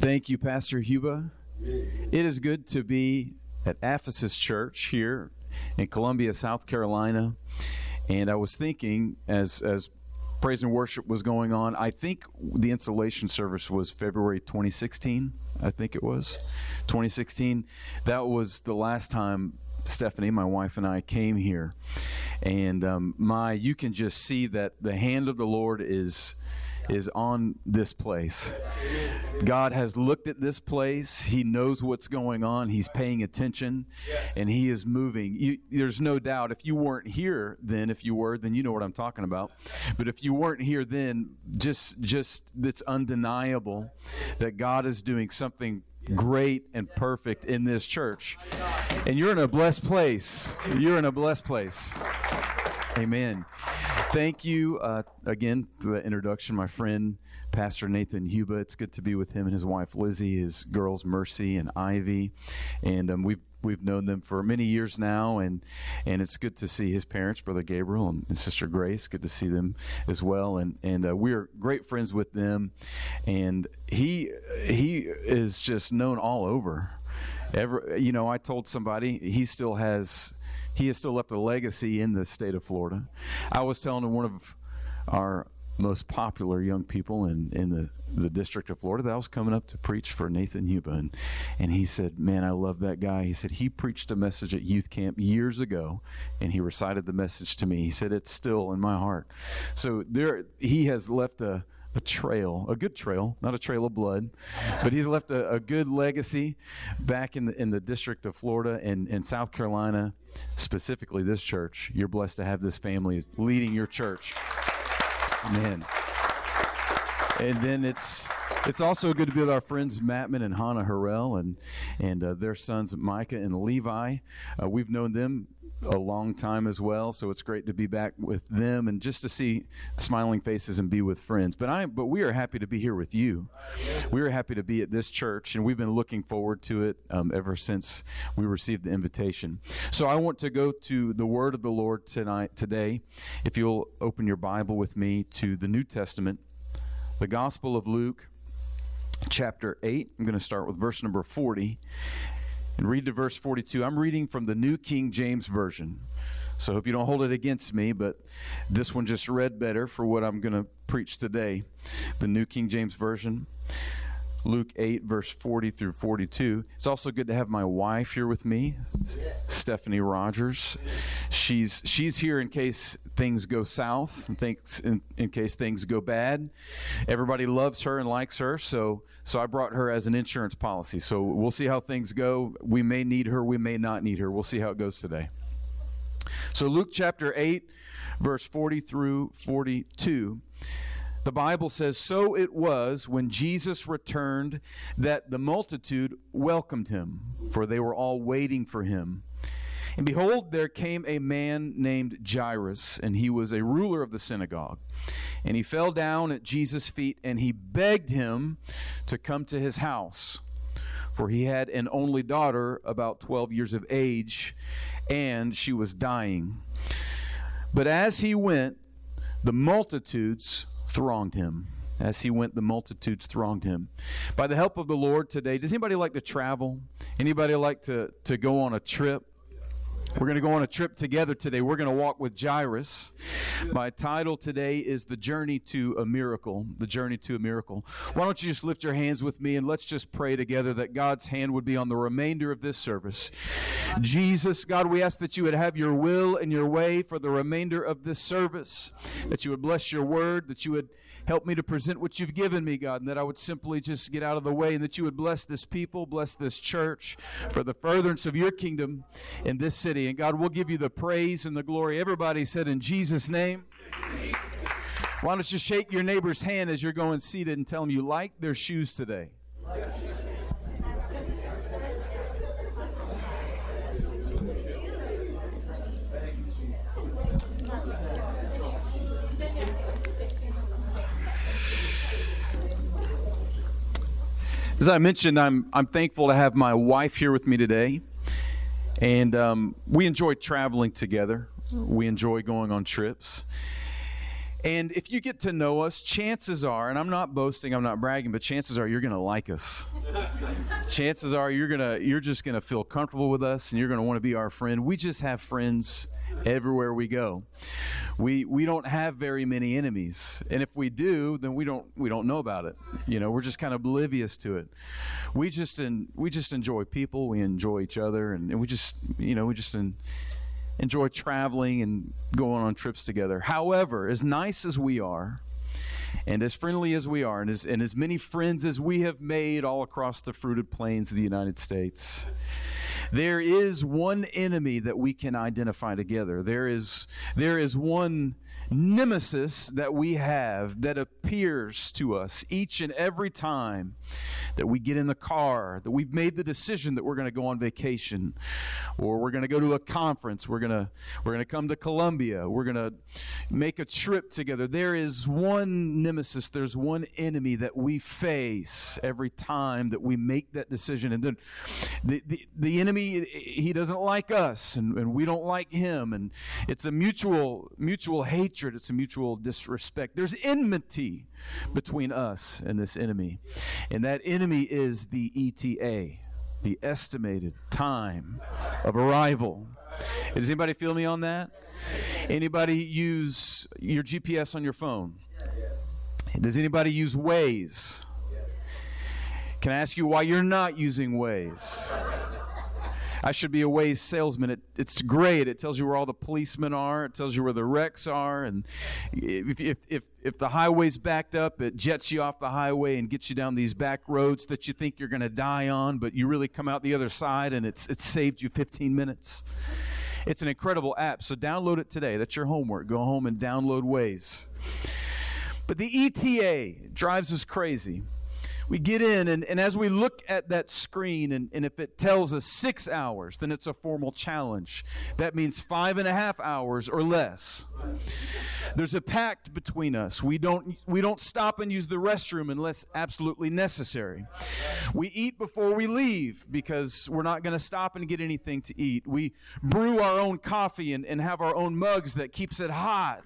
Thank you, Pastor Huba. It is good to be at Ephesus Church here in Columbia, South Carolina. And I was thinking as as praise and worship was going on, I think the installation service was February 2016. I think it was 2016. That was the last time Stephanie, my wife, and I came here. And um, my, you can just see that the hand of the Lord is is on this place. God has looked at this place. He knows what's going on. He's paying attention and He is moving. You, there's no doubt if you weren't here then, if you were, then you know what I'm talking about. But if you weren't here then, just, just, it's undeniable that God is doing something great and perfect in this church. And you're in a blessed place. You're in a blessed place. Amen. Thank you uh, again for the introduction, my friend, Pastor Nathan Huba. It's good to be with him and his wife Lizzie, his girls Mercy and Ivy, and um, we've we've known them for many years now, and and it's good to see his parents, Brother Gabriel and, and Sister Grace. Good to see them as well, and and uh, we're great friends with them, and he he is just known all over. Ever, you know, I told somebody he still has he has still left a legacy in the state of Florida. I was telling one of our most popular young people in, in the, the district of Florida that I was coming up to preach for Nathan Huba. And, and he said, Man, I love that guy. He said, He preached a message at youth camp years ago, and he recited the message to me. He said, It's still in my heart. So there, he has left a, a trail, a good trail, not a trail of blood, but he's left a, a good legacy back in the, in the district of Florida and, and South Carolina, specifically this church. You're blessed to have this family leading your church. Amen. And then it's it's also good to be with our friends Mattman and Hannah Harrell and and uh, their sons Micah and Levi. Uh, we've known them a long time as well, so it's great to be back with them and just to see smiling faces and be with friends. But I but we are happy to be here with you. We are happy to be at this church, and we've been looking forward to it um, ever since we received the invitation. So I want to go to the Word of the Lord tonight today. If you'll open your Bible with me to the New Testament, the Gospel of Luke chapter 8. I'm going to start with verse number 40 and read to verse 42. I'm reading from the New King James Version. So I hope you don't hold it against me, but this one just read better for what I'm going to preach today. The New King James Version. Luke 8, verse 40 through 42. It's also good to have my wife here with me, Stephanie Rogers. She's she's here in case things go south, and thinks in, in case things go bad. Everybody loves her and likes her, so so I brought her as an insurance policy. So we'll see how things go. We may need her, we may not need her. We'll see how it goes today. So Luke chapter 8, verse 40 through 42. The Bible says, So it was when Jesus returned that the multitude welcomed him, for they were all waiting for him. And behold, there came a man named Jairus, and he was a ruler of the synagogue. And he fell down at Jesus' feet, and he begged him to come to his house. For he had an only daughter, about 12 years of age, and she was dying. But as he went, the multitudes thronged him. As he went, the multitudes thronged him. By the help of the Lord today, does anybody like to travel? Anybody like to, to go on a trip? We're going to go on a trip together today. We're going to walk with Jairus. My title today is The Journey to a Miracle. The Journey to a Miracle. Why don't you just lift your hands with me and let's just pray together that God's hand would be on the remainder of this service. Jesus, God, we ask that you would have your will and your way for the remainder of this service, that you would bless your word, that you would help me to present what you've given me, God, and that I would simply just get out of the way and that you would bless this people, bless this church for the furtherance of your kingdom in this city And God, we'll give you the praise and the glory. Everybody said in Jesus' name. Why don't you shake your neighbor's hand as you're going seated and tell them you like their shoes today? As I mentioned, I'm, I'm thankful to have my wife here with me today. And um, we enjoy traveling together, we enjoy going on trips. And if you get to know us, chances are, and I'm not boasting, I'm not bragging, but chances are you're going to like us. chances are you're going to you're just going to feel comfortable with us and you're going to want to be our friend. We just have friends everywhere we go. We we don't have very many enemies, and if we do, then we don't we don't know about it. You know, we're just kind of oblivious to it. We just in, we just enjoy people. We enjoy each other, and, and we just you know we just in, enjoy traveling and going on trips together. However, as nice as we are. And as friendly as we are, and as, and as many friends as we have made all across the fruited plains of the United States, there is one enemy that we can identify together. There is, there is one nemesis that we have that appears to us each and every time that we get in the car, that we've made the decision that we're going to go on vacation or we're going to go to a conference, we're going to we're going to come to Columbia, we're going to make a trip together. There is one nemesis, there's one enemy that we face every time that we make that decision and then the the, the enemy he doesn't like us and, and we don't like him and it's a mutual mutual hatred, it's a mutual disrespect. There's enmity between us and this enemy. And that enemy is the ETA, the estimated time of arrival. Does anybody feel me on that? Anybody use your GPS on your phone? Does anybody use Waze? Can I ask you why you're not using Waze? I should be a Waze salesman. It, it's great. It tells you where all the policemen are. It tells you where the wrecks are. And if, if, if, if the highway's backed up, it jets you off the highway and gets you down these back roads that you think you're going to die on, but you really come out the other side and it's, it's saved you 15 minutes. It's an incredible app. So download it today. That's your homework. Go home and download Waze. But the ETA drives us crazy we get in, and, and as we look at that screen, and, and if it tells us six hours, then it's a formal challenge. That means five and a half hours or less. There's a pact between us. We don't, we don't stop and use the restroom unless absolutely necessary. We eat before we leave because we're not going to stop and get anything to eat. We brew our own coffee and, and have our own mugs that keeps it hot.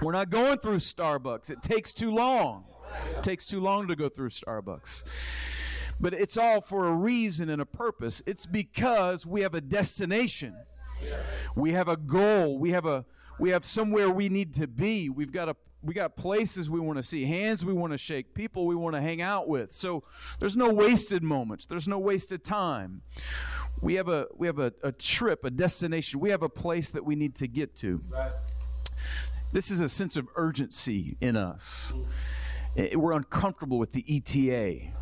We're not going through Starbucks. It takes too long. It takes too long to go through Starbucks. But it's all for a reason and a purpose. It's because we have a destination. We have a goal. We have a we have somewhere we need to be. We've got a we got places we want to see, hands we want to shake, people we want to hang out with. So there's no wasted moments. There's no wasted time. We have a we have a, a trip, a destination. We have a place that we need to get to. Right. This is a sense of urgency in us. Eh, we're uncomfortable with the ETA.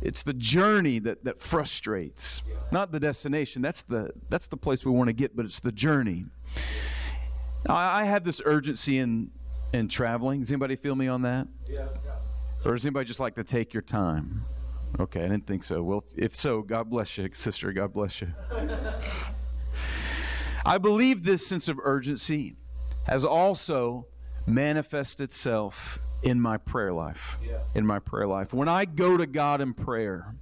It's the journey that, that frustrates, not the destination. That's the, that's the place we want to get, but it's the journey. Now, I have this urgency in, in traveling. Does anybody feel me on that? Yeah. Or does anybody just like to take your time? Okay, I didn't think so. Well, if so, God bless you, sister. God bless you. I believe this sense of urgency has also manifested itself in my prayer life. Yeah. In my prayer life. When I go to God in prayer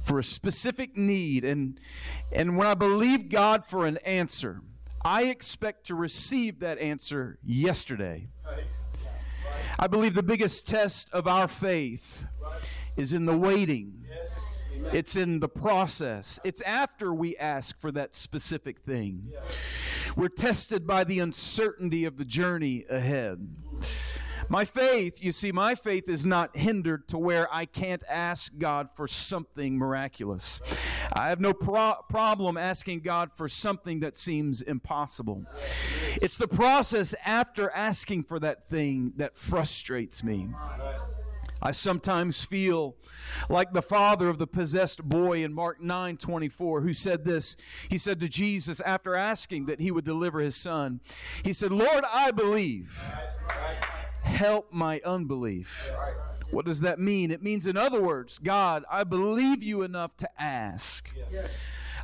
for a specific need and and when I believe God for an answer, I expect to receive that answer yesterday. Right. I believe the biggest test of our faith right. is in the waiting. Yes. It's in the process. It's after we ask for that specific thing. Yeah. We're tested by the uncertainty of the journey ahead. My faith, you see, my faith is not hindered to where I can't ask God for something miraculous. I have no pro- problem asking God for something that seems impossible. It's the process after asking for that thing that frustrates me. I sometimes feel like the father of the possessed boy in Mark 9 24, who said this. He said to Jesus, after asking that he would deliver his son, he said, Lord, I believe. Help my unbelief. What does that mean? It means, in other words, God, I believe you enough to ask.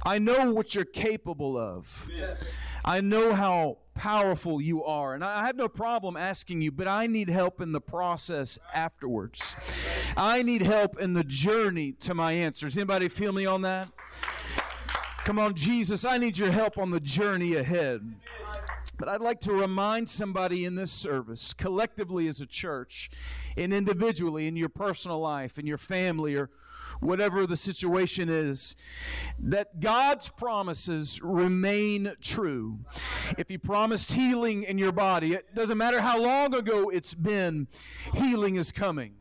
I know what you're capable of. I know how powerful you are. And I have no problem asking you, but I need help in the process afterwards. I need help in the journey to my answers. Anybody feel me on that? Come on, Jesus, I need your help on the journey ahead. But I'd like to remind somebody in this service, collectively as a church, and individually in your personal life, in your family, or whatever the situation is, that God's promises remain true. If He promised healing in your body, it doesn't matter how long ago it's been, healing is coming.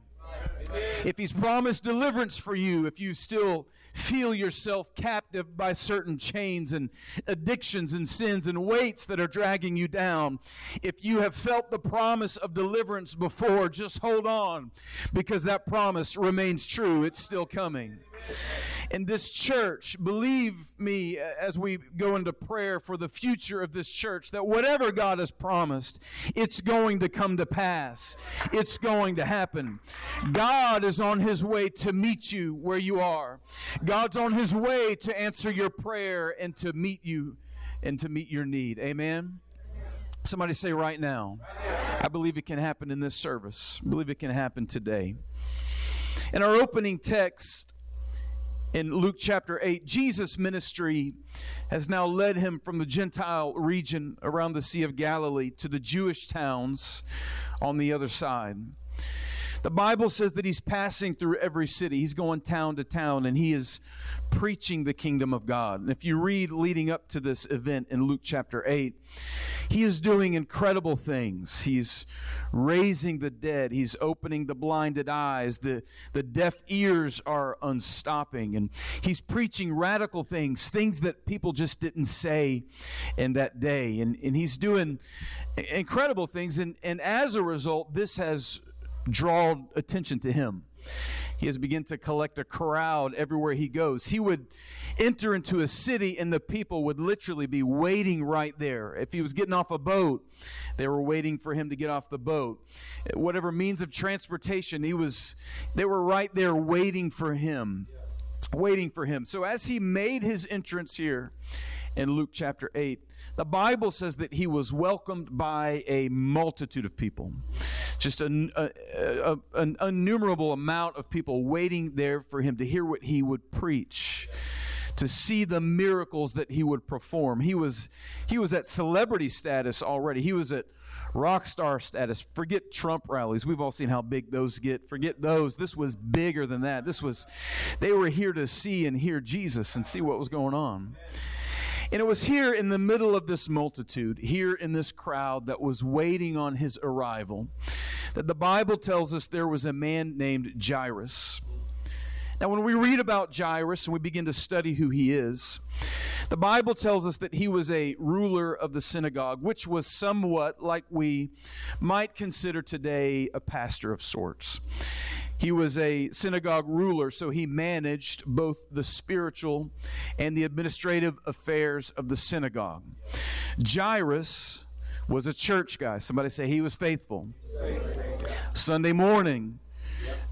If He's promised deliverance for you, if you still feel yourself captive by certain chains and addictions and sins and weights that are dragging you down. If you have felt the promise of deliverance before, just hold on because that promise remains true. It's still coming in this church, believe me as we go into prayer for the future of this church, that whatever God has promised, it's going to come to pass. It's going to happen. God is on his way to meet you where you are. God's on his way to answer your prayer and to meet you and to meet your need. Amen. Somebody say right now. I believe it can happen in this service. I believe it can happen today. In our opening text, in Luke chapter 8, Jesus' ministry has now led him from the Gentile region around the Sea of Galilee to the Jewish towns on the other side. The Bible says that he's passing through every city. He's going town to town and he is preaching the kingdom of God. And if you read leading up to this event in Luke chapter 8, he is doing incredible things. He's raising the dead, he's opening the blinded eyes, the, the deaf ears are unstopping, and he's preaching radical things, things that people just didn't say in that day. And, and he's doing incredible things. And, and as a result, this has drawn attention to him. He has begun to collect a crowd everywhere he goes. He would enter into a city and the people would literally be waiting right there. If he was getting off a boat, they were waiting for him to get off the boat. Whatever means of transportation, he was they were right there waiting for him. Waiting for him. So as he made his entrance here in Luke chapter 8, the Bible says that he was welcomed by a multitude of people. Just a, a, a, an innumerable amount of people waiting there for him to hear what he would preach to see the miracles that he would perform. He was he was at celebrity status already. He was at rock star status. Forget Trump rallies. We've all seen how big those get. Forget those. This was bigger than that. This was they were here to see and hear Jesus and see what was going on. And it was here in the middle of this multitude, here in this crowd that was waiting on his arrival, that the Bible tells us there was a man named Jairus. Now, when we read about Jairus and we begin to study who he is, the Bible tells us that he was a ruler of the synagogue, which was somewhat like we might consider today a pastor of sorts. He was a synagogue ruler, so he managed both the spiritual and the administrative affairs of the synagogue. Jairus was a church guy. Somebody say he was faithful. Sunday morning,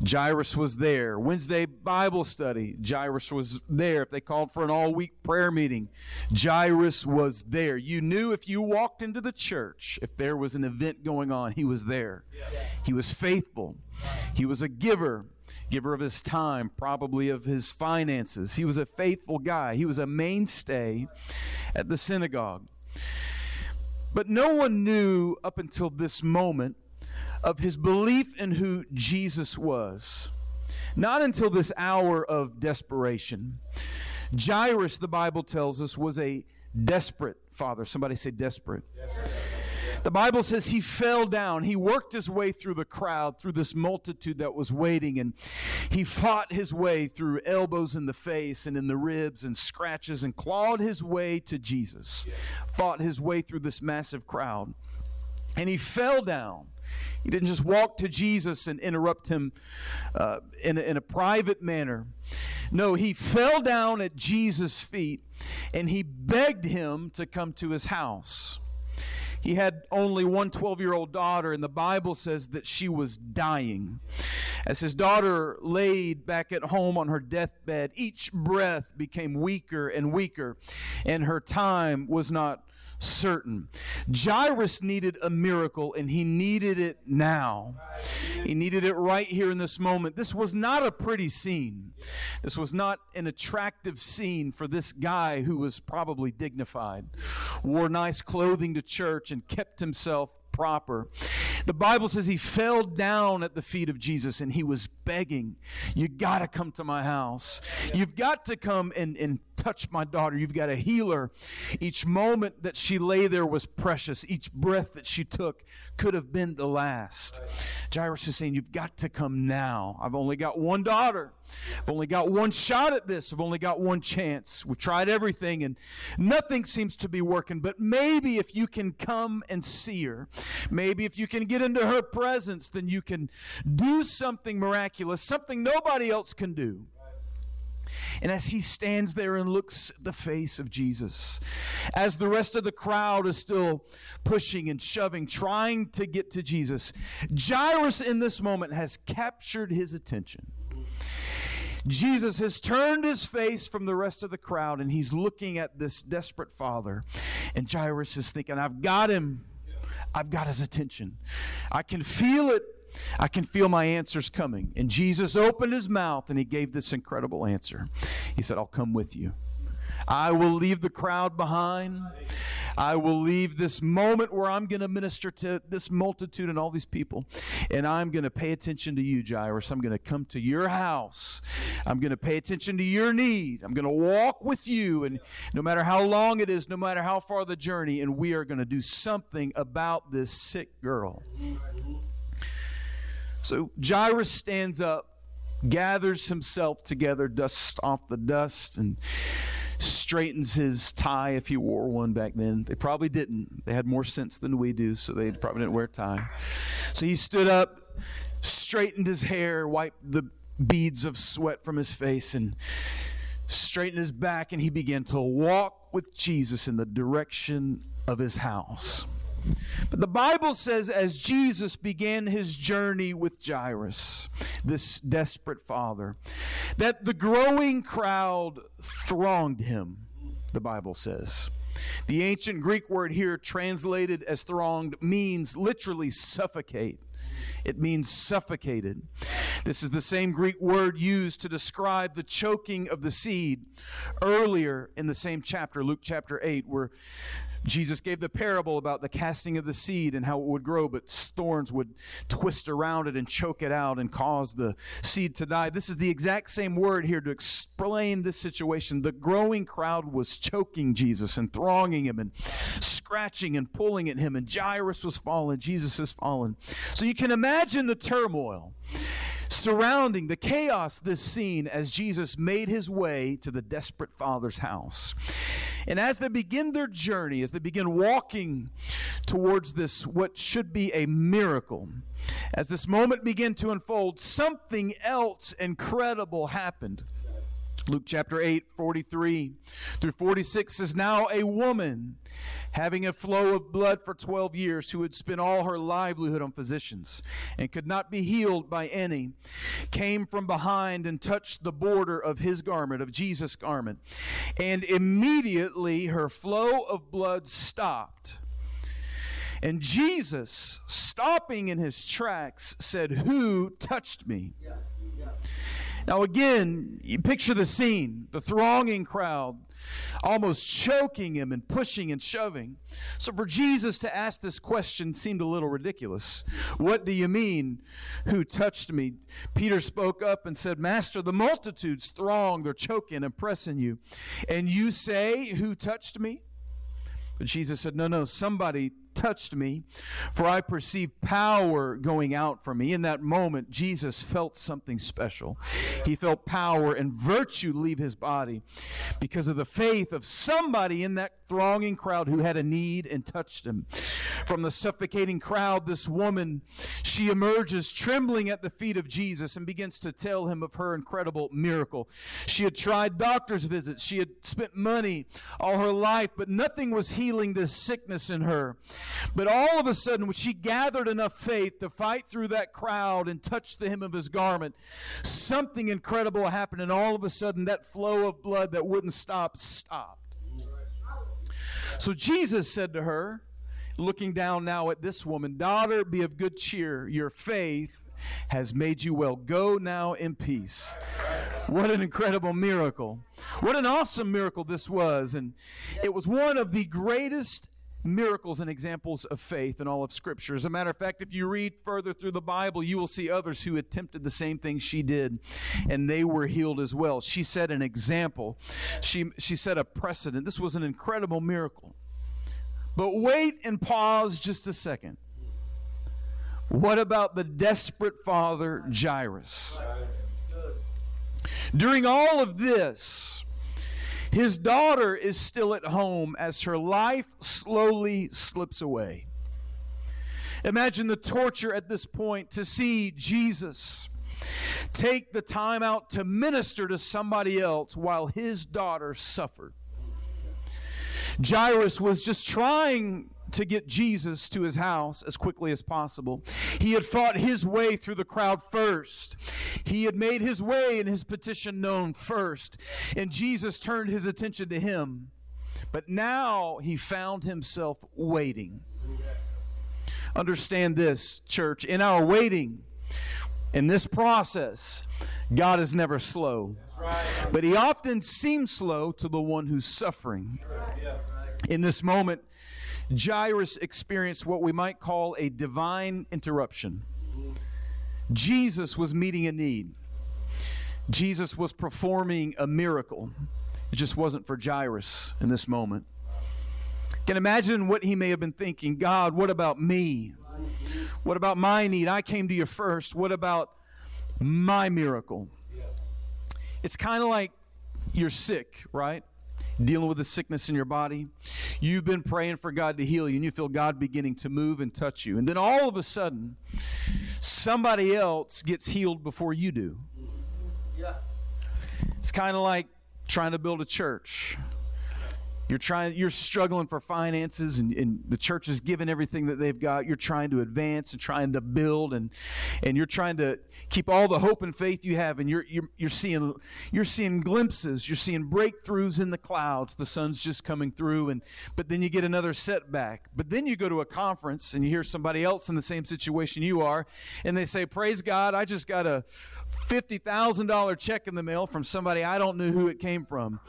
Jairus was there. Wednesday Bible study, Jairus was there. If they called for an all week prayer meeting, Jairus was there. You knew if you walked into the church, if there was an event going on, he was there. He was faithful. He was a giver, giver of his time, probably of his finances. He was a faithful guy. He was a mainstay at the synagogue. But no one knew up until this moment of his belief in who Jesus was. Not until this hour of desperation. Jairus, the Bible tells us, was a desperate father. Somebody say desperate. The Bible says he fell down. He worked his way through the crowd, through this multitude that was waiting, and he fought his way through elbows in the face and in the ribs and scratches and clawed his way to Jesus. Fought his way through this massive crowd. And he fell down He didn't just walk to Jesus and interrupt him uh, in, a, in a private manner. No, he fell down at Jesus' feet and he begged him to come to his house. He had only one 12 year old daughter, and the Bible says that she was dying. As his daughter laid back at home on her deathbed, each breath became weaker and weaker, and her time was not certain. Jairus needed a miracle and he needed it now. He needed it right here in this moment. This was not a pretty scene. This was not an attractive scene for this guy who was probably dignified, wore nice clothing to church, and kept himself proper. The Bible says he fell down at the feet of Jesus and he was begging, You got to come to my house. You've got to come and, and touch my daughter. You've got to heal her. Each moment that she lay there was precious. Each breath that she took could have been the last. Jairus is saying, You've got to come now. I've only got one daughter. I've only got one shot at this. I've only got one chance. We've tried everything and nothing seems to be working. But maybe if you can come and see her, maybe if you can get into her presence, then you can do something miraculous, something nobody else can do. And as he stands there and looks at the face of Jesus, as the rest of the crowd is still pushing and shoving, trying to get to Jesus, Jairus in this moment has captured his attention. Jesus has turned his face from the rest of the crowd and he's looking at this desperate father. And Jairus is thinking, I've got him. I've got his attention. I can feel it I can feel my answers coming. And Jesus opened his mouth and he gave this incredible answer. He said, I'll come with you. I will leave the crowd behind. I will leave this moment where I'm going to minister to this multitude and all these people. And I'm going to pay attention to you, Jairus. I'm going to come to your house. I'm going to pay attention to your need. I'm going to walk with you. And no matter how long it is, no matter how far the journey, and we are going to do something about this sick girl. So Jairus stands up, gathers himself together, dusts off the dust, and straightens his tie if he wore one back then. They probably didn't. They had more sense than we do, so they probably didn't wear a tie. So he stood up, straightened his hair, wiped the beads of sweat from his face, and straightened his back, and he began to walk with Jesus in the direction of his house. But the Bible says, as Jesus began his journey with Jairus, this desperate father, that the growing crowd thronged him, the Bible says. The ancient Greek word here, translated as thronged, means literally suffocate. It means suffocated. This is the same Greek word used to describe the choking of the seed earlier in the same chapter, Luke chapter 8, where Jesus gave the parable about the casting of the seed and how it would grow, but thorns would twist around it and choke it out and cause the seed to die. This is the exact same word here to explain this situation. The growing crowd was choking Jesus and thronging him and scratching and pulling at him, and Jairus was fallen. Jesus has fallen. So you can imagine the turmoil surrounding the chaos this scene as Jesus made his way to the desperate father's house. And as they begin their journey, as they begin walking towards this, what should be a miracle, as this moment began to unfold, something else incredible happened. Luke chapter 8, 43 through 46 says, Now a woman having a flow of blood for 12 years, who had spent all her livelihood on physicians and could not be healed by any, came from behind and touched the border of his garment, of Jesus' garment. And immediately her flow of blood stopped. And Jesus, stopping in his tracks, said, Who touched me? Yeah, yeah. Now, again, you picture the scene the thronging crowd almost choking him and pushing and shoving. So, for Jesus to ask this question seemed a little ridiculous. What do you mean, who touched me? Peter spoke up and said, Master, the multitudes throng, they're choking and pressing you. And you say, Who touched me? But Jesus said, No, no, somebody touched me, for I perceived power going out from me. In that moment, Jesus felt something special. He felt power and virtue leave his body because of the faith of somebody in that thronging crowd who had a need and touched him. From the suffocating crowd, this woman, she emerges trembling at the feet of Jesus and begins to tell him of her incredible miracle. She had tried doctor's visits, she had spent money all her life, but nothing was healing this sickness in her. But all of a sudden, when she gathered enough faith to fight through that crowd and touch the hem of his garment, something incredible happened, and all of a sudden, that flow of blood that wouldn't stop stopped. So Jesus said to her, looking down now at this woman, Daughter, be of good cheer. Your faith has made you well. Go now in peace. What an incredible miracle. What an awesome miracle this was. And it was one of the greatest miracles and examples of faith in all of Scripture. As a matter of fact, if you read further through the Bible, you will see others who attempted the same thing she did, and they were healed as well. She set an example, she, she set a precedent. This was an incredible miracle. But wait and pause just a second. What about the desperate father, Jairus? During all of this, his daughter is still at home as her life slowly slips away. Imagine the torture at this point to see Jesus take the time out to minister to somebody else while his daughter suffered. Jairus was just trying to get Jesus to his house as quickly as possible. He had fought his way through the crowd first. He had made his way and his petition known first. And Jesus turned his attention to him. But now he found himself waiting. Understand this, church. In our waiting, in this process, God is never slow. But he often seems slow to the one who's suffering. In this moment, Jairus experienced what we might call a divine interruption. Jesus was meeting a need. Jesus was performing a miracle. It just wasn't for Jairus in this moment. Can imagine what he may have been thinking God, what about me? What about my need? I came to you first. What about my miracle? It's kind of like you're sick, right? Dealing with a sickness in your body. You've been praying for God to heal you, and you feel God beginning to move and touch you. And then all of a sudden, somebody else gets healed before you do. Yeah. It's kind of like trying to build a church. You're trying, you're struggling for finances, and, and, the church is giving everything that they've got. You're trying to advance and trying to build, and and you're trying to keep all the hope and faith you have. And you're you're, you're seeing you're seeing glimpses, you're seeing breakthroughs in the clouds. The sun's just coming through, and but then you get another setback. But then you go to a conference and you hear somebody else in the same situation you are, and they say, "Praise God, I just got a $50,000 check in the mail from somebody I don't know who it came from.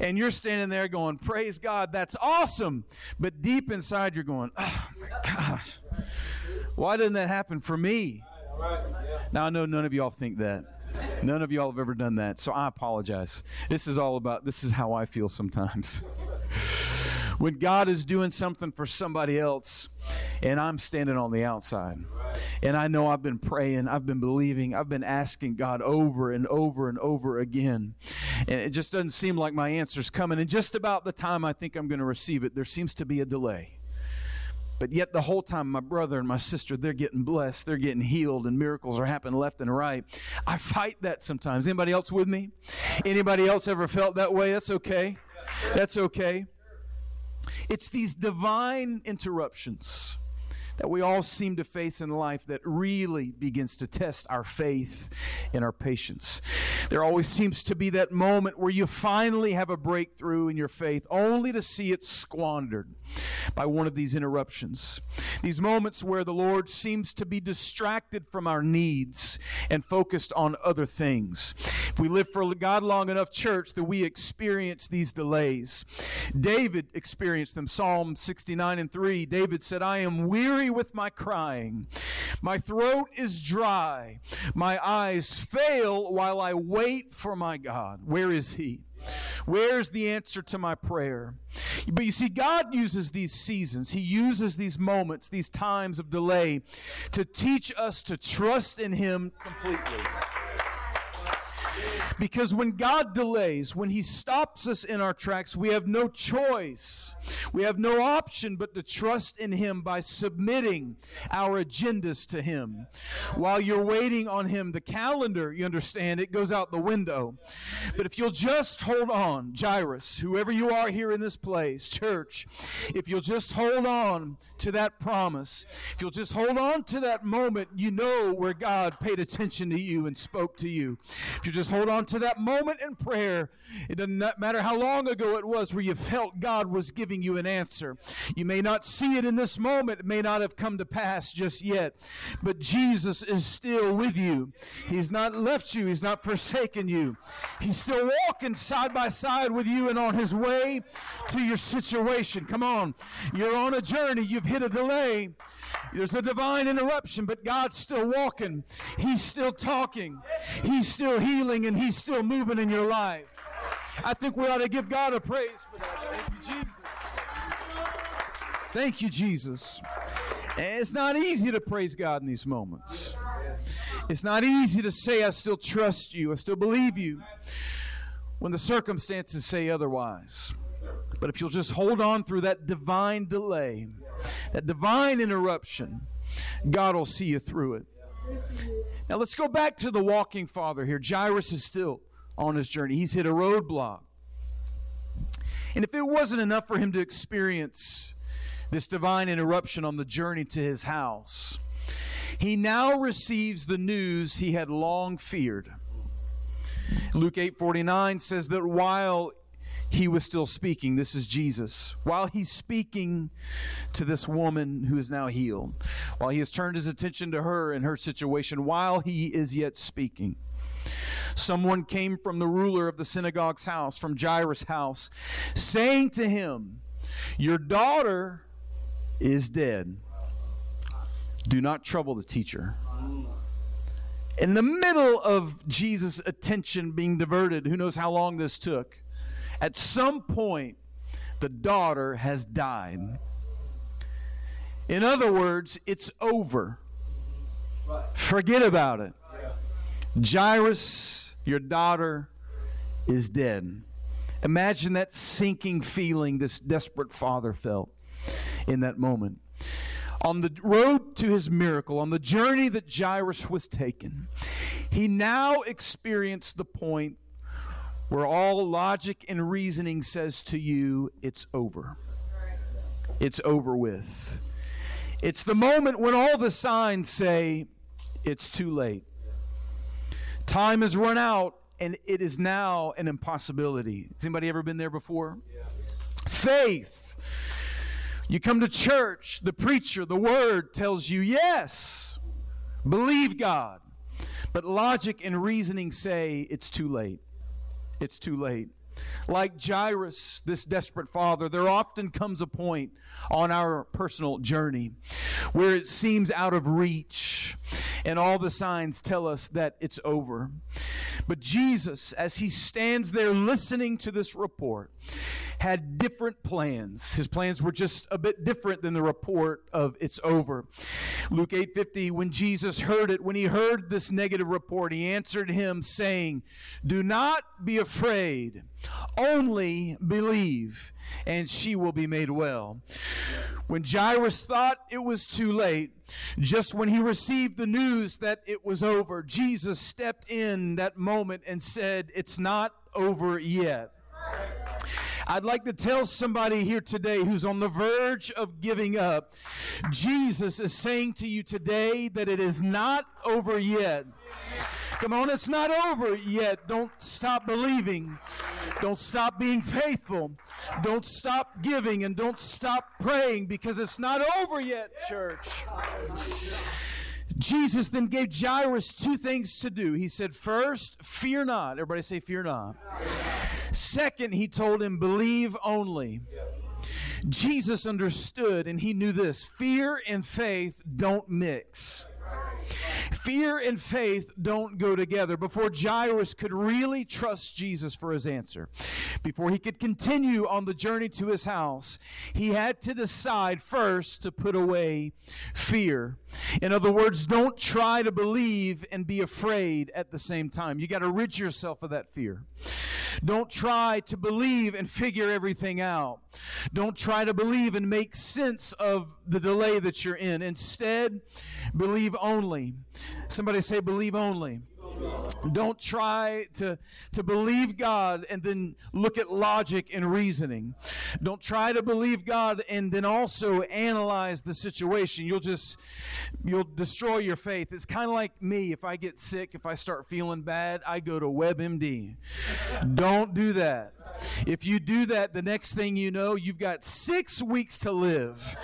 And you're standing there going, Praise God, that's awesome. But deep inside, you're going, Oh my gosh, why didn't that happen for me? Now, I know none of y'all think that. None of y'all have ever done that. So I apologize. This is all about, this is how I feel sometimes. when God is doing something for somebody else and I'm standing on the outside. And I know I've been praying, I've been believing, I've been asking God over and over and over again. And it just doesn't seem like my answer's coming. And just about the time I think I'm going to receive it, there seems to be a delay. But yet, the whole time, my brother and my sister, they're getting blessed, they're getting healed, and miracles are happening left and right. I fight that sometimes. Anybody else with me? Anybody else ever felt that way? That's okay. That's okay. It's these divine interruptions that we all seem to face in life that really begins to test our faith and our patience. There always seems to be that moment where you finally have a breakthrough in your faith, only to see it squandered by one of these interruptions. These moments where the Lord seems to be distracted from our needs and focused on other things. If we live for God long enough, church, that we experience these delays. David experienced them. Psalm 69 and 3, David said, I am weary with my crying. My throat is dry. My eyes fail while I wait for my God. Where is He? Where's the answer to my prayer? But you see, God uses these seasons, He uses these moments, these times of delay to teach us to trust in Him completely. Because when God delays, when He stops us in our tracks, we have no choice. We have no option but to trust in Him by submitting our agendas to Him. While you're waiting on Him, the calendar, you understand, it goes out the window. But if you'll just hold on, Jairus, whoever you are here in this place, church, if you'll just hold on to that promise, if you'll just hold on to that moment, you know where God paid attention to you and spoke to you. If you just hold on to that moment in prayer, it doesn't matter how long ago it was where you felt God was giving you an answer. You may not see it in this moment, it may not have come to pass just yet, but Jesus is still with you. He's not left you, He's not forsaken you. He's still walking side by side with you and on His way to your situation. Come on, you're on a journey, you've hit a delay. There's a divine interruption, but God's still walking. He's still talking. He's still healing and He's still moving in your life. I think we ought to give God a praise for that. Thank you, Jesus. Thank you, Jesus. And it's not easy to praise God in these moments. It's not easy to say, I still trust you, I still believe you, when the circumstances say otherwise. But if you'll just hold on through that divine delay, that divine interruption, God will see you through it. Now let's go back to the walking father here. Jairus is still on his journey. He's hit a roadblock. And if it wasn't enough for him to experience this divine interruption on the journey to his house, he now receives the news he had long feared. Luke 8:49 says that while he was still speaking. This is Jesus. While he's speaking to this woman who is now healed, while he has turned his attention to her and her situation, while he is yet speaking, someone came from the ruler of the synagogue's house, from Jairus' house, saying to him, Your daughter is dead. Do not trouble the teacher. In the middle of Jesus' attention being diverted, who knows how long this took, at some point, the daughter has died. In other words, it's over. Forget about it. Jairus, your daughter is dead. Imagine that sinking feeling this desperate father felt in that moment. On the road to his miracle, on the journey that Jairus was taken, he now experienced the point where all logic and reasoning says to you, it's over. It's over with. It's the moment when all the signs say, it's too late. Time has run out and it is now an impossibility. Has anybody ever been there before? Yeah. Faith. You come to church, the preacher, the word tells you, yes, believe God. But logic and reasoning say it's too late it's too late. Like Jairus, this desperate father, there often comes a point on our personal journey where it seems out of reach and all the signs tell us that it's over. But Jesus, as he stands there listening to this report, had different plans. His plans were just a bit different than the report of it's over. Luke 8:50 when Jesus heard it, when he heard this negative report, he answered him saying, "Do not be afraid, only believe, and she will be made well." When Jairus thought it was too late, just when he received the news that it was over, Jesus stepped in that moment and said, It's not over yet. I'd like to tell somebody here today who's on the verge of giving up. Jesus is saying to you today that it is not over yet. Come on, it's not over yet. Don't stop believing. Don't stop being faithful. Don't stop giving and don't stop praying because it's not over yet, church. Jesus then gave Jairus two things to do. He said, First, fear not. Everybody say, Fear not. Second, he told him, Believe only. Jesus understood and he knew this fear and faith don't mix. Fear and faith don't go together. Before Jairus could really trust Jesus for his answer, before he could continue on the journey to his house, he had to decide first to put away fear. In other words, don't try to believe and be afraid at the same time. You got to rid yourself of that fear. Don't try to believe and figure everything out. Don't try to believe and make sense of the delay that you're in. Instead, believe only. Somebody say, believe only. Don't try to, to believe God and then look at logic and reasoning. Don't try to believe God and then also analyze the situation. You'll just, you'll destroy your faith. It's kind of like me. If I get sick, if I start feeling bad, I go to WebMD. Don't do that. If you do that, the next thing you know, you've got six weeks to live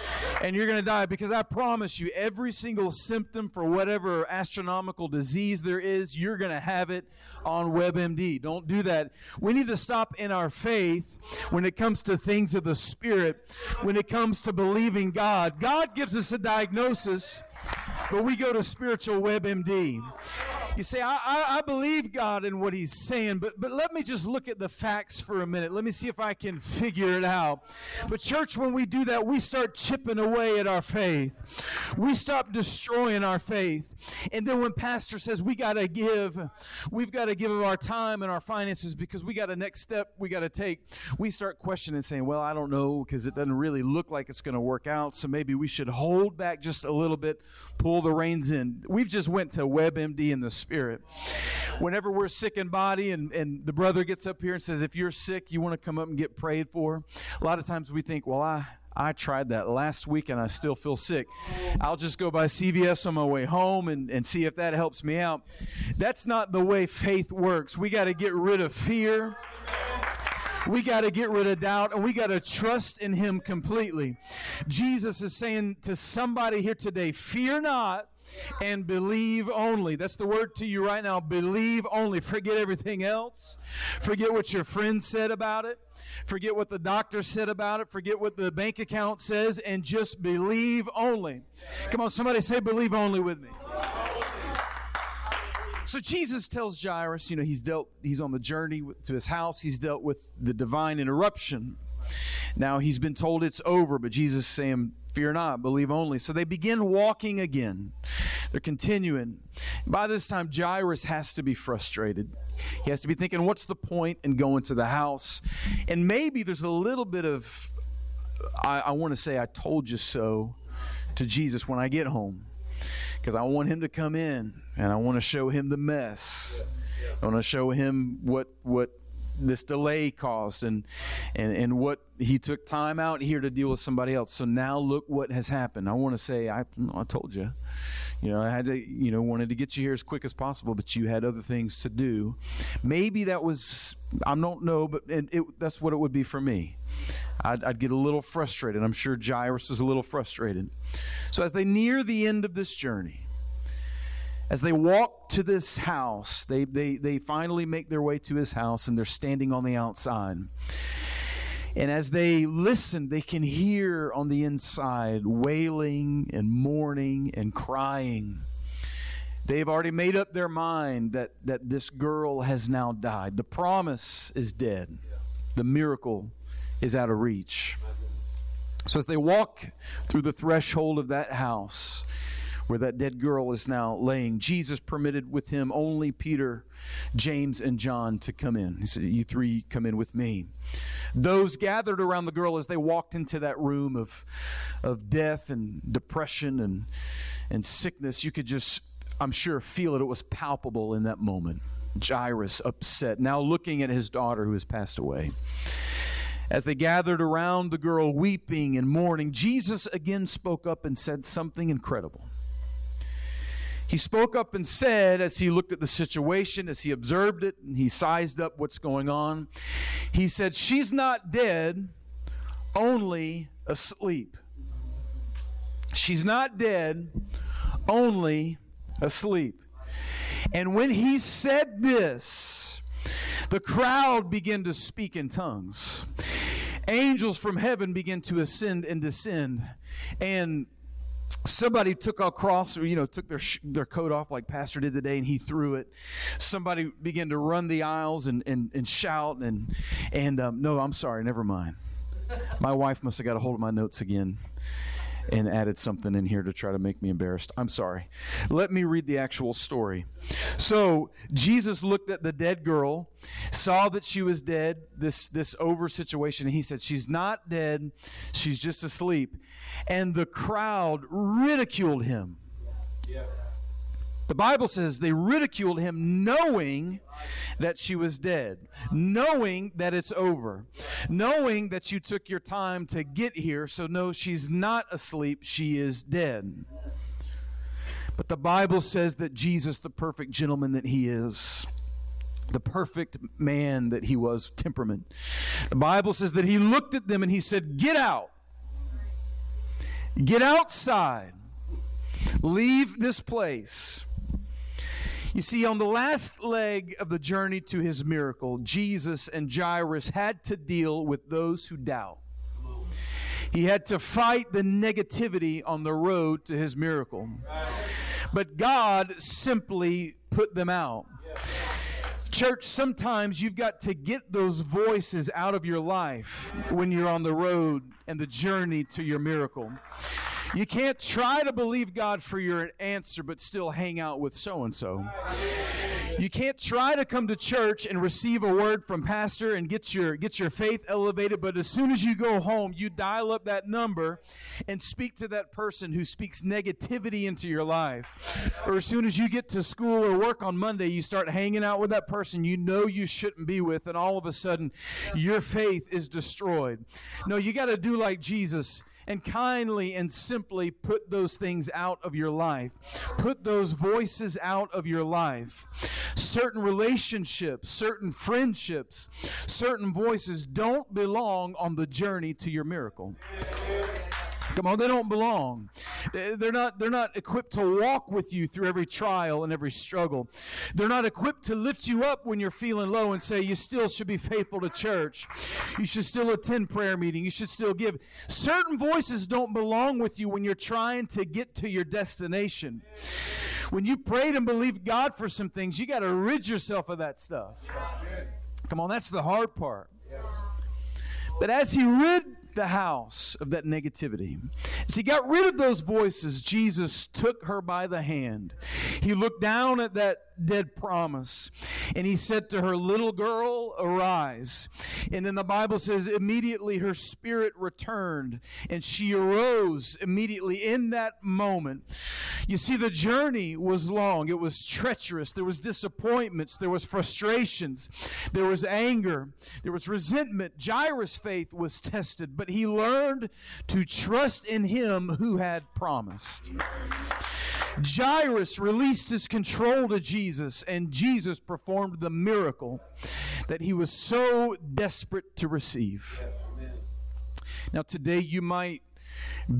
and you're going to die because I promise you, every single symptom for whatever astronomical disease there is, you're going to have it on WebMD. Don't do that. We need to stop in our faith when it comes to things of the Spirit, when it comes to believing God. God gives us a diagnosis, but we go to spiritual WebMD. You say, I, I, I, believe God in what He's saying, but, but let me just look at the facts for a minute. Let me see if I can figure it out. But, church, when we do that, we start chipping away at our faith. We stop destroying our faith. And then when Pastor says we got to give, we've got to give of our time and our finances because we got a next step we got to take, we start questioning saying, Well, I don't know because it doesn't really look like it's going to work out. So maybe we should hold back just a little bit, pull the reins in. We've just went to WebMD in the Spirit. Whenever we're sick in body and, and the brother gets up here and says, if you're sick, you want to come up and get prayed for, a lot of times we think, well, I, I tried that last week and I still feel sick. I'll just go by CVS on my way home and, and see if that helps me out. That's not the way faith works. We got to get rid of fear. We got to get rid of doubt and we got to trust in Him completely. Jesus is saying to somebody here today, fear not and believe only. That's the word to you right now. Believe only. Forget everything else. Forget what your friend said about it. Forget what the doctor said about it. Forget what the bank account says and just believe only. Come on, somebody say believe only with me. So Jesus tells Jairus, you know, he's dealt, he's on the journey to his house. He's dealt with the divine interruption. Now he's been told it's over, but Jesus saying, Fear not, believe only. So they begin walking again. They're continuing. By this time, Jairus has to be frustrated. He has to be thinking, what's the point in going to the house? And maybe there's a little bit of, I, I want to say, I told you so to Jesus when I get home. Because I want him to come in and I want to show him the mess. I want to show him what, what this delay caused and, and, and what he took time out here to deal with somebody else. So now look what has happened. I want to say, I, I told you, you know, I had to, you know, wanted to get you here as quick as possible, but you had other things to do. Maybe that was, I don't know, but it, it, that's what it would be for me. I'd, I'd get a little frustrated. I'm sure Jairus was a little frustrated. So as they near the end of this journey, as they walk to this house, they, they, they finally make their way to his house and they're standing on the outside. And as they listen, they can hear on the inside wailing and mourning and crying. They've already made up their mind that, that this girl has now died. The promise is dead, the miracle is out of reach. So as they walk through the threshold of that house, where that dead girl is now laying. Jesus permitted with him only Peter, James, and John to come in. He said, You three come in with me. Those gathered around the girl as they walked into that room of, of death and depression and, and sickness, you could just, I'm sure, feel it. It was palpable in that moment. Jairus upset, now looking at his daughter who has passed away. As they gathered around the girl, weeping and mourning, Jesus again spoke up and said something incredible. He spoke up and said, as he looked at the situation, as he observed it, and he sized up what's going on, he said, She's not dead, only asleep. She's not dead, only asleep. And when he said this, the crowd began to speak in tongues. Angels from heaven began to ascend and descend. And somebody took a cross or you know took their sh- their coat off like pastor did today and he threw it. Somebody began to run the aisles and and, and shout and and um, no i'm sorry never mind. My wife must have got a hold of my notes again and added something in here to try to make me embarrassed. I'm sorry. Let me read the actual story. So, Jesus looked at the dead girl, saw that she was dead, this this over situation, and he said, "She's not dead. She's just asleep." And the crowd ridiculed him. Yeah. The Bible says they ridiculed him knowing that she was dead, knowing that it's over, knowing that you took your time to get here. So, no, she's not asleep, she is dead. But the Bible says that Jesus, the perfect gentleman that he is, the perfect man that he was, temperament, the Bible says that he looked at them and he said, Get out. Get outside. Leave this place. You see, on the last leg of the journey to his miracle, Jesus and Jairus had to deal with those who doubt. He had to fight the negativity on the road to his miracle. But God simply put them out. Church, sometimes you've got to get those voices out of your life when you're on the road and the journey to your miracle. You can't try to believe God for your answer, but still hang out with so and so. You can't try to come to church and receive a word from pastor and get your get your faith elevated, but as soon as you go home, you dial up that number and speak to that person who speaks negativity into your life. Or as soon as you get to school or work on Monday, you start hanging out with that person you know you shouldn't be with, and all of a sudden your faith is destroyed. No, you got to do like Jesus and kindly and simply put those things out of your life. Put those voices out of your life. Certain relationships, certain friendships, certain voices don't belong on the journey to your miracle. Come on, oh, they don't belong. They're not, they're not equipped to walk with you through every trial and every struggle. They're not equipped to lift you up when you're feeling low and say, you still should be faithful to church. You should still attend prayer meeting. You should still give. Certain voices don't belong with you when you're trying to get to your destination. When you prayed and believed God for some things, you got to rid yourself of that stuff. Come on, that's the hard part. But as he rid the house of that negativity. As he got rid of those voices, Jesus took her by the hand. He looked down at that dead promise. And he said to her, Little girl, arise. And then the Bible says, immediately her spirit returned and she arose immediately in that moment. You see, the journey was long, it was treacherous. There was disappointments, there was frustrations, there was anger, there was resentment. Jairus' faith was tested, but he learned to trust in him who had promised. Jairus released his control to Jesus, and Jesus performed the miracle that he was so desperate to receive. Now, today you might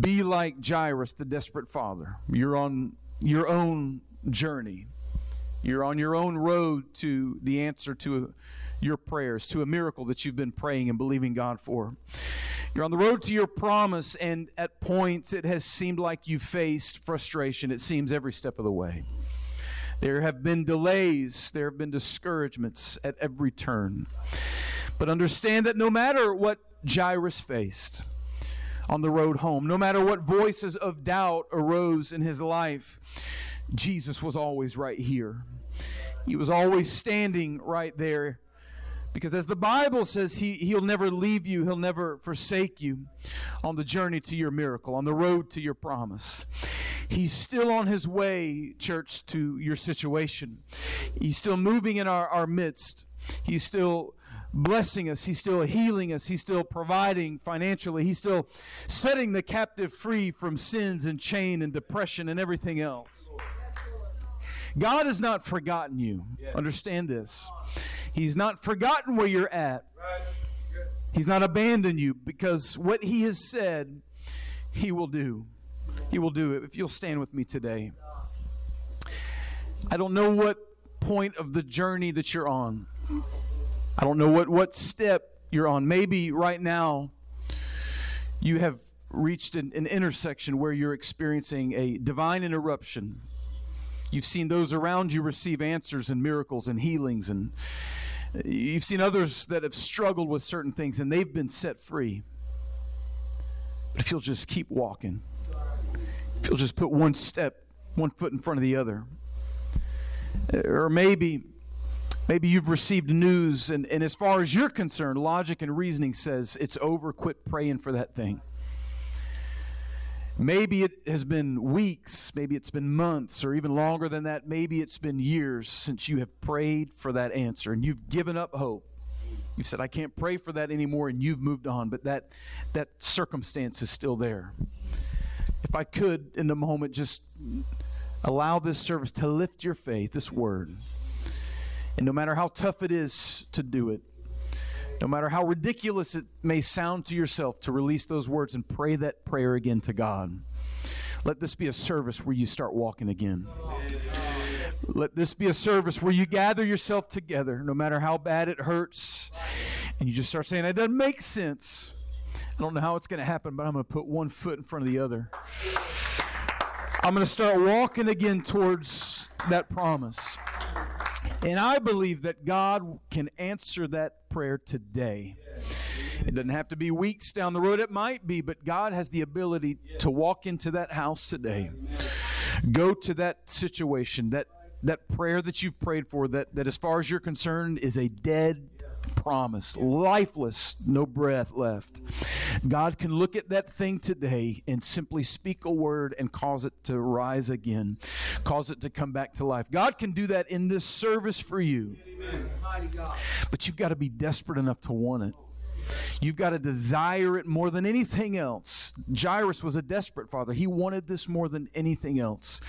be like Jairus, the desperate father. You're on your own journey, you're on your own road to the answer to your prayers, to a miracle that you've been praying and believing God for. You're on the road to your promise, and at points it has seemed like you faced frustration. It seems every step of the way. There have been delays, there have been discouragements at every turn. But understand that no matter what Jairus faced on the road home, no matter what voices of doubt arose in his life, Jesus was always right here. He was always standing right there because as the Bible says, he, He'll never leave you, He'll never forsake you on the journey to your miracle, on the road to your promise. He's still on His way, church, to your situation. He's still moving in our, our midst. He's still blessing us. He's still healing us. He's still providing financially. He's still setting the captive free from sins and chain and depression and everything else. God has not forgotten you. Understand this. He's not forgotten where you're at. He's not abandoned you because what He has said, He will do. He will do it. If you'll stand with me today. I don't know what point of the journey that you're on. I don't know what, what step you're on. Maybe right now you have reached an, an intersection where you're experiencing a divine interruption. You've seen those around you receive answers and miracles and healings, and you've seen others that have struggled with certain things and they've been set free. But if you'll just keep walking, if you'll just put one step, one foot in front of the other, or maybe Maybe you've received news, and, and as far as you're concerned, logic and reasoning says it's over. Quit praying for that thing. Maybe it has been weeks, maybe it's been months, or even longer than that. Maybe it's been years since you have prayed for that answer and you've given up hope. You've said, I can't pray for that anymore, and you've moved on, but that, that circumstance is still there. If I could, in a moment, just allow this service to lift your faith, this word. And no matter how tough it is to do it, no matter how ridiculous it may sound to yourself to release those words and pray that prayer again to God, let this be a service where you start walking again. Let this be a service where you gather yourself together, no matter how bad it hurts, and you just start saying, It doesn't make sense. I don't know how it's going to happen, but I'm going to put one foot in front of the other. I'm going to start walking again towards that promise. And I believe that God can answer that prayer today. It doesn't have to be weeks down the road, it might be, but God has the ability to walk into that house today. Go to that situation, that that prayer that you've prayed for that, that as far as you're concerned is a dead promise, lifeless, no breath left. God can look at that thing today and simply speak a word and cause it to rise again, cause it to come back to life. God can do that in this service for you. But you've got to be desperate enough to want it. You've got to desire it more than anything else. Jairus was a desperate father. He wanted this more than anything else.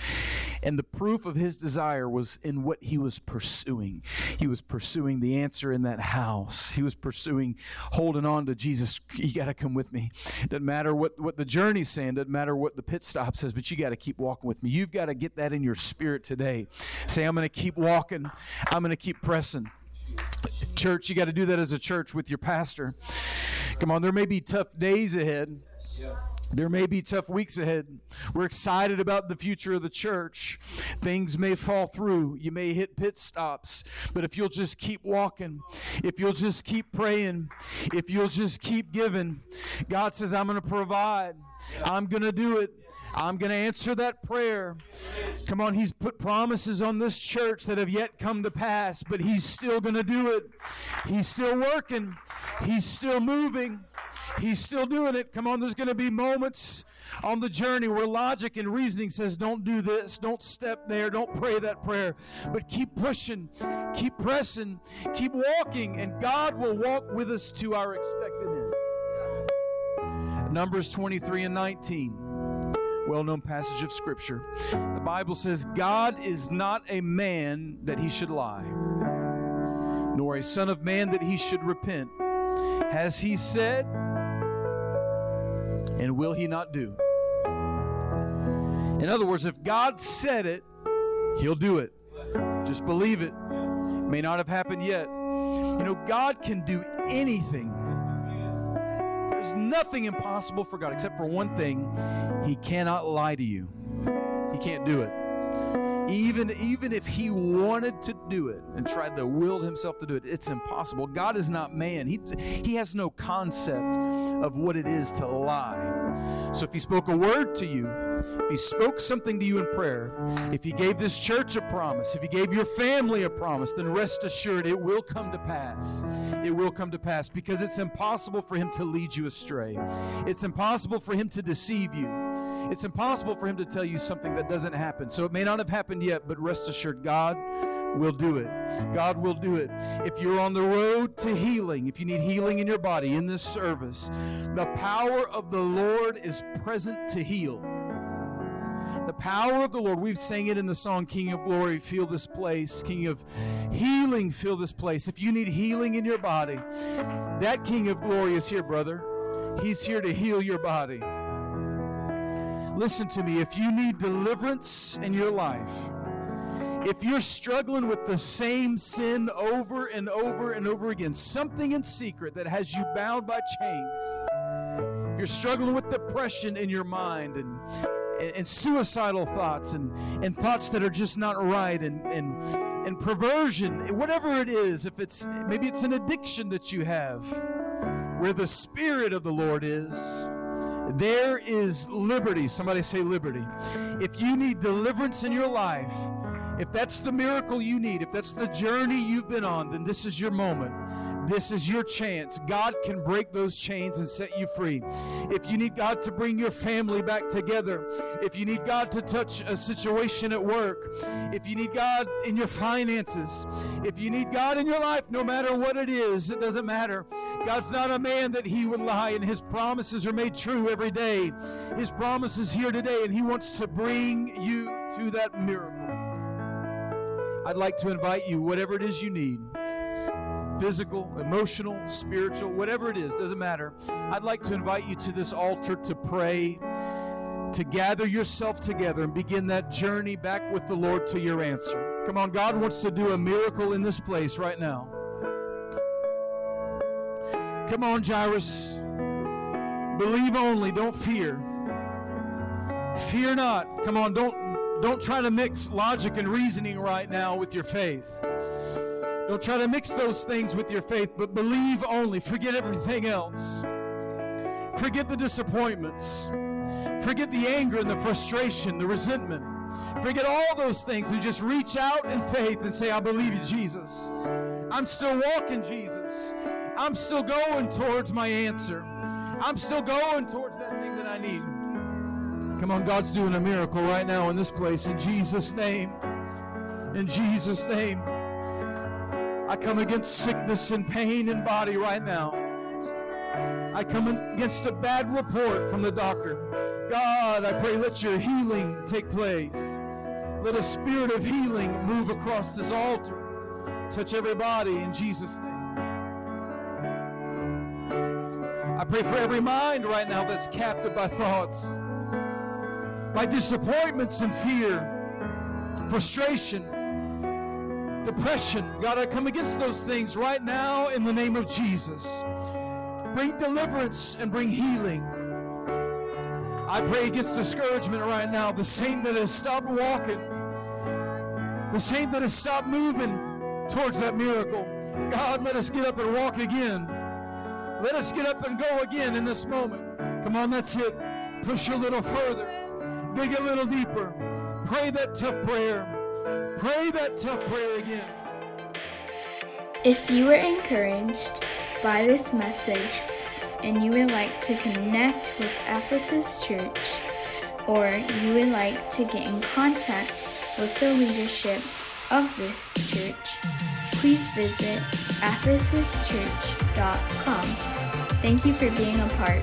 And the proof of his desire was in what he was pursuing. He was pursuing the answer in that house. He was pursuing holding on to Jesus. You got to come with me. Doesn't matter what, what the journey's saying, doesn't matter what the pit stop says, but you got to keep walking with me. You've got to get that in your spirit today. Say, I'm going to keep walking, I'm going to keep pressing. Church, you got to do that as a church with your pastor. Come on, there may be tough days ahead. There may be tough weeks ahead. We're excited about the future of the church. Things may fall through. You may hit pit stops. But if you'll just keep walking, if you'll just keep praying, if you'll just keep giving, God says, I'm going to provide. I'm going to do it. I'm going to answer that prayer. Come on, He's put promises on this church that have yet come to pass, but He's still going to do it. He's still working, He's still moving. He's still doing it. Come on, there's going to be moments on the journey where logic and reasoning says, don't do this, don't step there, don't pray that prayer. But keep pushing, keep pressing, keep walking, and God will walk with us to our expected end. Numbers 23 and 19 well known passage of Scripture. The Bible says, God is not a man that he should lie, nor a son of man that he should repent. Has he said, and will he not do? In other words, if God said it, he'll do it. Just believe it. it may not have happened yet. You know, God can do anything there's nothing impossible for God except for one thing He cannot lie to you. He can't do it. Even, even if he wanted to do it and tried to will himself to do it, it's impossible. God is not man. He, he has no concept of what it is to lie. So if he spoke a word to you, if he spoke something to you in prayer, if he gave this church a promise, if he gave your family a promise, then rest assured it will come to pass. It will come to pass because it's impossible for him to lead you astray. It's impossible for him to deceive you. It's impossible for him to tell you something that doesn't happen. So it may not have happened yet, but rest assured God will do it. God will do it. If you're on the road to healing, if you need healing in your body in this service, the power of the Lord is present to heal. The power of the Lord. We've sang it in the song King of Glory, feel this place. King of healing, feel this place. If you need healing in your body, that King of Glory is here, brother. He's here to heal your body. Listen to me. If you need deliverance in your life, if you're struggling with the same sin over and over and over again, something in secret that has you bound by chains, if you're struggling with depression in your mind and and, and suicidal thoughts and, and thoughts that are just not right and, and and perversion, whatever it is, if it's maybe it's an addiction that you have, where the Spirit of the Lord is, there is liberty. Somebody say liberty. If you need deliverance in your life, if that's the miracle you need, if that's the journey you've been on, then this is your moment. This is your chance. God can break those chains and set you free. If you need God to bring your family back together, if you need God to touch a situation at work, if you need God in your finances, if you need God in your life, no matter what it is, it doesn't matter. God's not a man that he would lie, and his promises are made true every day. His promise is here today, and he wants to bring you to that miracle. I'd like to invite you, whatever it is you need physical, emotional, spiritual, whatever it is, doesn't matter. I'd like to invite you to this altar to pray, to gather yourself together and begin that journey back with the Lord to your answer. Come on, God wants to do a miracle in this place right now. Come on, Jairus. Believe only, don't fear. Fear not. Come on, don't don't try to mix logic and reasoning right now with your faith. Don't try to mix those things with your faith, but believe only. Forget everything else. Forget the disappointments. Forget the anger and the frustration, the resentment. Forget all those things and just reach out in faith and say, I believe you, Jesus. I'm still walking, Jesus. I'm still going towards my answer. I'm still going towards that thing that I need. Come on, God's doing a miracle right now in this place. In Jesus' name. In Jesus' name. I come against sickness and pain in body right now. I come against a bad report from the doctor. God, I pray, let your healing take place. Let a spirit of healing move across this altar. Touch everybody in Jesus' name. I pray for every mind right now that's captive by thoughts, by disappointments and fear, frustration depression. God, I come against those things right now in the name of Jesus. Bring deliverance and bring healing. I pray against discouragement right now. The saint that has stopped walking, the saint that has stopped moving towards that miracle. God, let us get up and walk again. Let us get up and go again in this moment. Come on, that's it. Push a little further, dig a little deeper. Pray that tough prayer. Pray that tough prayer again. If you were encouraged by this message and you would like to connect with Ephesus Church, or you would like to get in contact with the leadership of this church, please visit ephesuschurch.com. Thank you for being a part